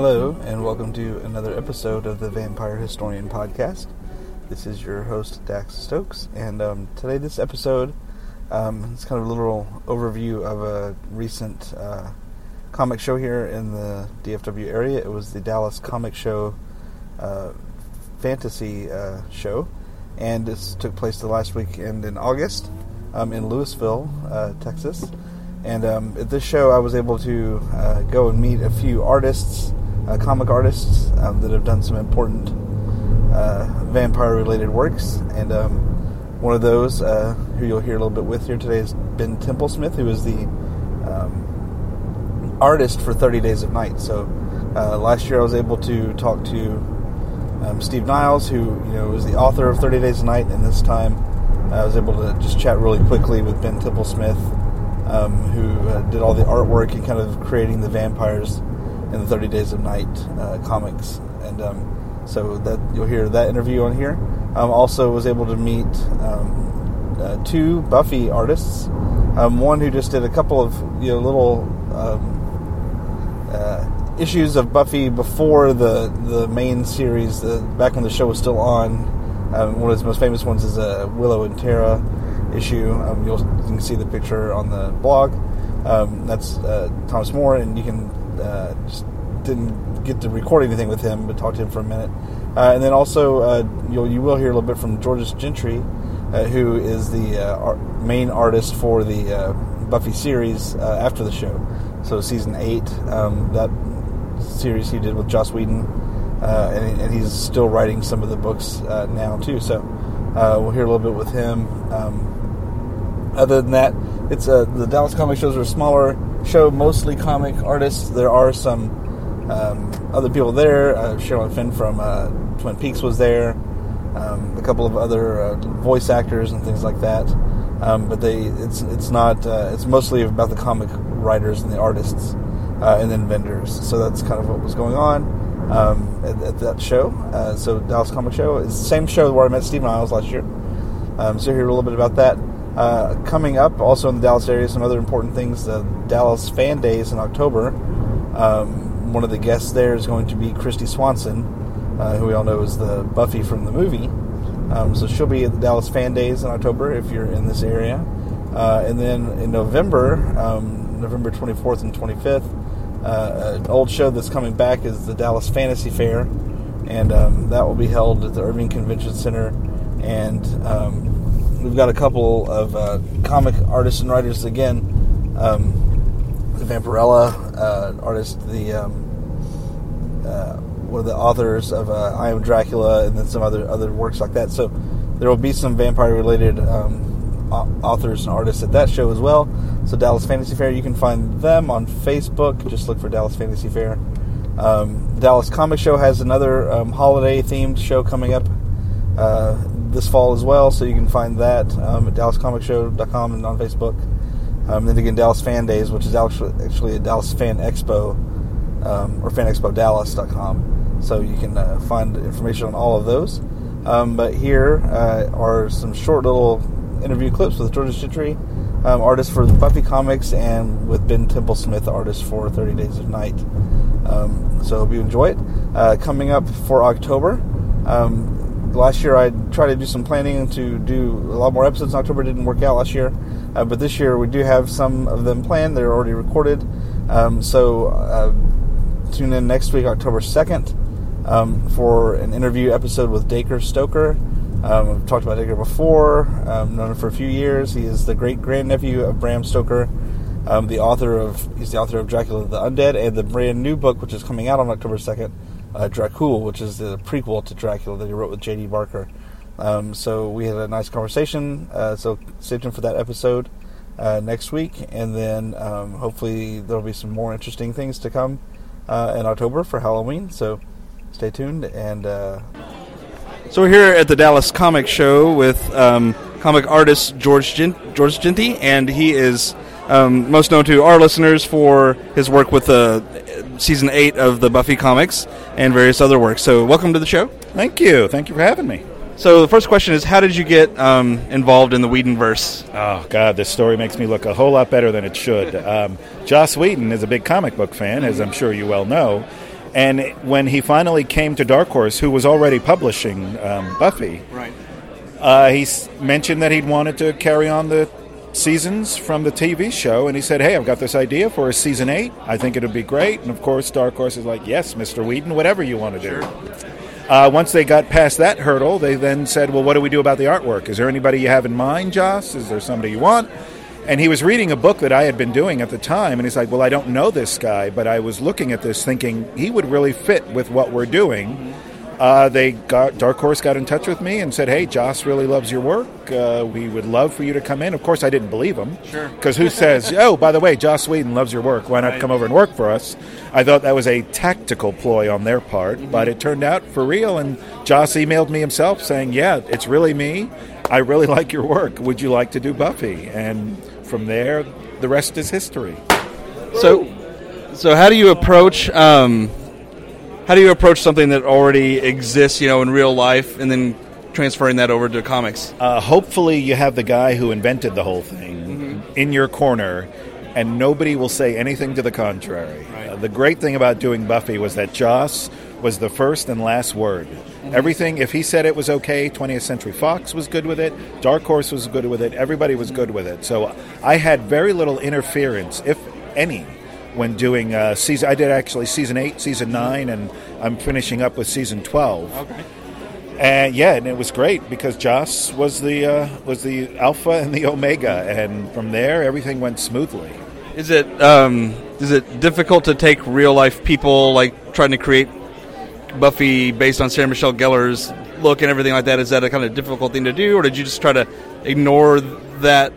Hello, and welcome to another episode of the Vampire Historian Podcast. This is your host, Dax Stokes, and um, today, this episode, um, it's kind of a little overview of a recent uh, comic show here in the DFW area. It was the Dallas Comic Show uh, Fantasy uh, Show, and this took place the last weekend in August um, in Lewisville, uh, Texas. And um, at this show, I was able to uh, go and meet a few artists, uh, comic artists um, that have done some important uh, vampire-related works. And um, one of those, uh, who you'll hear a little bit with here today, is Ben Templesmith, who is the um, artist for 30 Days of Night. So uh, last year, I was able to talk to um, Steve Niles, who you know was the author of 30 Days of Night, and this time I was able to just chat really quickly with Ben Templesmith um, who uh, did all the artwork and kind of creating the vampires in the 30 Days of Night uh, comics. And um, so that you'll hear that interview on here. Um, also was able to meet um, uh, two Buffy artists. Um, one who just did a couple of you know little um, uh, issues of Buffy before the the main series, the, back when the show was still on. Um, one of his most famous ones is a Willow and Tara issue. You'll you can see the picture on the blog. Um, that's uh, Thomas Moore, and you can uh, just didn't get to record anything with him, but talked to him for a minute. Uh, and then also uh, you'll you will hear a little bit from Georges Jeanty, uh, who is the uh, art, main artist for the Buffy series after the show. So season eight, um, that series he did with Joss Whedon, and, and, he's still writing some of the books now too. So. we'll hear a little bit with him. Um, other than that, it's a, the Dallas comic shows are smaller show, mostly comic artists. There are some um, other people there. Uh, Sherilyn Fenn from uh, Twin Peaks was there. Um, a couple of other uh, voice actors and things like that. Um, but they, it's it's not. Uh, it's mostly about the comic writers and the artists, uh, and then vendors. So that's kind of what was going on um, at, at, that show. Uh, so Dallas Comic Show is the same show where I met Steve Niles last year. Um, so hear a little bit about that. Uh, coming up, also in the Dallas area, some other important things. The Dallas Fan Days in October. Um, one of the guests there is going to be Kristy Swanson, uh, who we all know is the Buffy from the movie. Um, so she'll be at the Dallas Fan Days in October if you're in this area. Uh, and then in November, um, November 24th and 25th, uh, an old show that's coming back is the Dallas Fantasy Fair, and um, that will be held at the Irving Convention Center. And um, we've got a couple of uh, comic artists and writers again. Um, the Vampirella uh, artist, the um, uh, one of the authors of uh, I Am Dracula, and then some other other works like that. So there will be some vampire related um, authors and artists at that show as well. So Dallas Fantasy Fair, you can find them on Facebook. Just look for Dallas Fantasy Fair. Um, Dallas Comic Show has another um, holiday themed show coming up uh, this fall as well, so you can find that um, at DallasComicShow.com and on Facebook. Um, then again, Dallas Fan Days, which is actually, a Dallas Fan Expo um, or FanExpoDallas.com, so you can uh, find information on all of those. Um, but here uh, are some short little interview clips with Georges Jeanty, um, artist for Buffy Comics, and with Ben Templesmith, artist for 30 Days of Night. Um, so hope you enjoy it. Uh, coming up for October, um, last year I tried to do some planning to do a lot more episodes October. Didn't work out last year, uh, but this year we do have some of them planned. They're already recorded. Um, so uh, tune in next week, October second, um, for an interview episode with Dacre Stoker. Um, I've talked about Dacre before. Um, known him for a few years. He is the great grandnephew of Bram Stoker. Um, the author of he's the author of Dracula the Undead and the brand new book which is coming out on October second uh, Dracul, which is the prequel to Dracula that he wrote with J.D. Barker. Um, so we had a nice conversation. Uh, so stay tuned for that episode uh, next week, and then um, hopefully there'll be some more interesting things to come uh, in October for Halloween. So stay tuned. And uh, so we're here at the Dallas Comic Show with um, comic artist George Gen- George Jeanty, and he is um, most known to our listeners for his work with the uh, season eight of the Buffy comics and various other works. So, welcome to the show. Thank you. Thank you for having me. So, the first question is How did you get um, involved in the Whedonverse? Oh, God, this story makes me look a whole lot better than it should. Um, Joss Whedon is a big comic book fan, as I'm sure you well know. And when he finally came to Dark Horse, who was already publishing um, Buffy, Right. uh, he s- mentioned that he'd wanted to carry on the seasons from the TV show, and he said, "Hey, I've got this idea for a season eight. I think it'd be great." And of course, Dark Horse is like, "Yes, Mr. Whedon, whatever you want to do." Uh, once they got past that hurdle, they then said, "Well, what do we do about the artwork? Is there anybody you have in mind, Joss? Is there somebody you want?" And he was reading a book that I had been doing at the time, and he's like, "Well, I don't know this guy, but I was looking at this, thinking he would really fit with what we're doing." Uh, they got Dark Horse got in touch with me and said, "Hey, Joss really loves your work. Uh, we would love for you to come in." Of course, I didn't believe him, Sure. Because who says, "Oh, by the way, Joss Whedon loves your work. Why not Right. come over and work for us?" I thought that was a tactical ploy on their part, Mm-hmm. but it turned out for real. And Joss emailed me himself saying, "Yeah, it's really me. I really like your work. Would you like to do Buffy?" And from there, the rest is history. So, so how do you approach um, how do you approach something that already exists, you know, in real life, and then transferring that over to comics? Uh, hopefully, you have the guy who invented the whole thing in your corner, and nobody will say anything to the contrary. Uh, the great thing about doing Buffy was that Joss was the first and last word. Everything, if he said it was okay, 20th Century Fox was good with it, Dark Horse was good with it, everybody was good with it. So I had very little interference, if any, when doing uh, season. I did actually season eight, season nine, and I'm finishing up with season 12. Okay. And yeah, and it was great because Joss was the uh, was the alpha and the omega, and from there everything went smoothly. Is it um, is it difficult to take real life people like trying to create Buffy based on Sarah Michelle Gellar's look and everything like that? Is that a kind of difficult thing to do, or did you just try to ignore that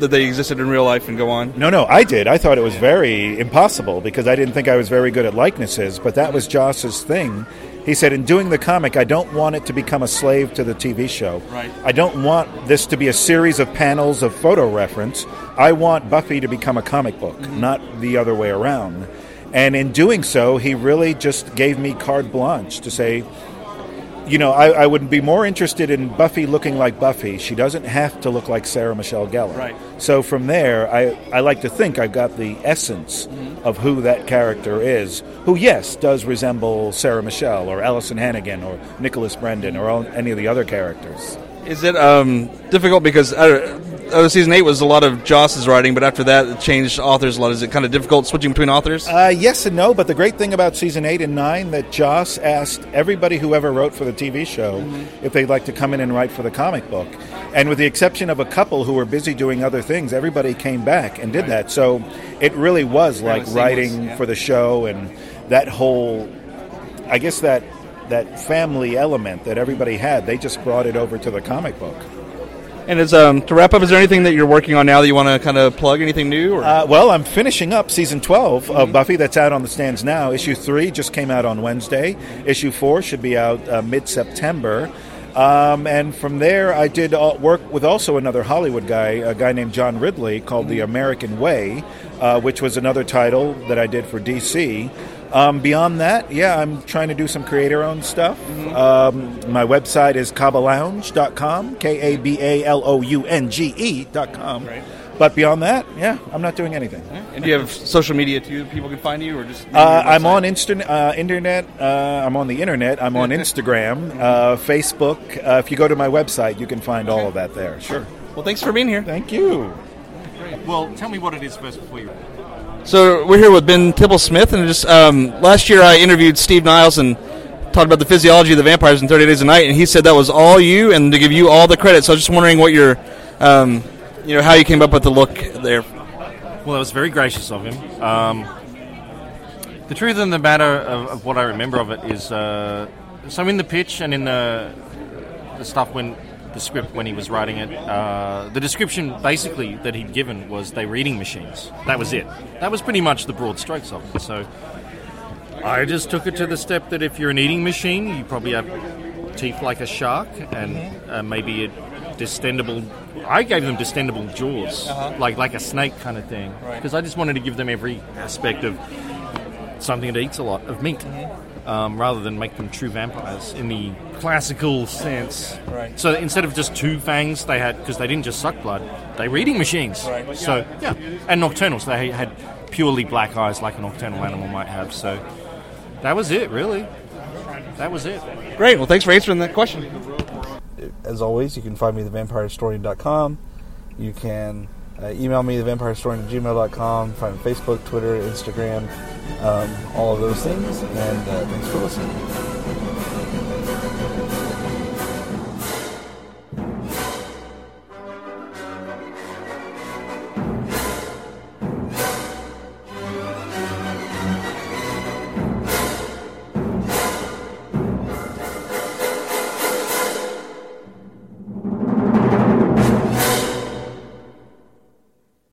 that they existed in real life and go on? No, no, I did. I thought it was very impossible because I didn't think I was very good at likenesses, but that was Joss's thing. He said, in doing the comic, I don't want it to become a slave to the TV show. Right. I don't want this to be a series of panels of photo reference. I want Buffy to become a comic book, mm-hmm. not the other way around. And in doing so, he really just gave me carte blanche to say, you know, I, I would be more interested in Buffy looking like Buffy. She doesn't have to look like Sarah Michelle Gellar. Right. So from there, I, I like to think I've got the essence Mm-hmm. of who that character is, who, yes, does resemble Sarah Michelle or Alyson Hannigan or Nicholas Brendon or all, any of the other characters. Is it um, difficult because uh, uh, season eight was a lot of Joss's writing, but after that it changed authors a lot? Is it kind of difficult switching between authors? Uh, yes and no, but the great thing about season eight and nine that Joss asked everybody who ever wrote for the TV show if they'd like to come in and write for the comic book, and with the exception of a couple who were busy doing other things, everybody came back and did that. So it really was like was writing yeah. for the show and that whole, I guess that that family element that everybody had. They just brought it over to the comic book. and is um, to wrap up, is there anything that you're working on now that you want to kind of plug? Anything new? Or? Uh, well, I'm finishing up season 12 of Buffy that's out on the stands now. Issue 3 just came out on Wednesday. Issue 4 should be out uh, mid September. Um, and from there, I did all, work with also another Hollywood guy, a guy named John Ridley, called The American Way, uh, which was another title that I did for DC. Um, beyond that, yeah, I'm trying to do some creator owned stuff. Um, my website is kabalounge.com, K A B A L O U N G E.com. Right. But beyond that, yeah, I'm not doing anything. and do you have social media too? that People can find you, or just Uh, I'm on Insta- uh, internet. Uh, I'm on the internet. I'm on Instagram, uh, Facebook. Uh, if you go to my website, you can find all of that there. Sure. Well, thanks for being here. Thank you. Well, tell me what it is first before you. So we're here with Ben Templesmith, and just um, last year I interviewed Steve Niles and talked about the physiology of the vampires in 30 Days a Night, and he said that was all you, and to give you all the credit. So I was just wondering what your, um, you know, how you came up with the look there. Well, that was very gracious of him. Um, the truth of the matter of, of what I remember of it is, uh, so in the pitch and in the the stuff when the script when he was writing it, uh, the description basically that he'd given was they were eating machines. That was it. That was pretty much the broad strokes of it. So I just took it to the step that if you're an eating machine, you probably have teeth like a shark and uh, maybe a distendable. I gave them distendable jaws, like like a snake kind of thing, because I just wanted to give them every aspect of something that eats a lot of meat, um, rather than make them true vampires in the classical sense. Right. So instead of just two fangs, they had because they didn't just suck blood; they were eating machines. Right. So yeah, and nocturnal. So they had purely black eyes, like a nocturnal animal might have. So that was it, really. That was it. Great. Well, thanks for answering that question. As always, you can find me at thevampirehistorian.com. You can uh, email me thevampirehistorian at gmail.com. Find me on Facebook, Twitter, Instagram um, all of those things. And uh, thanks for listening.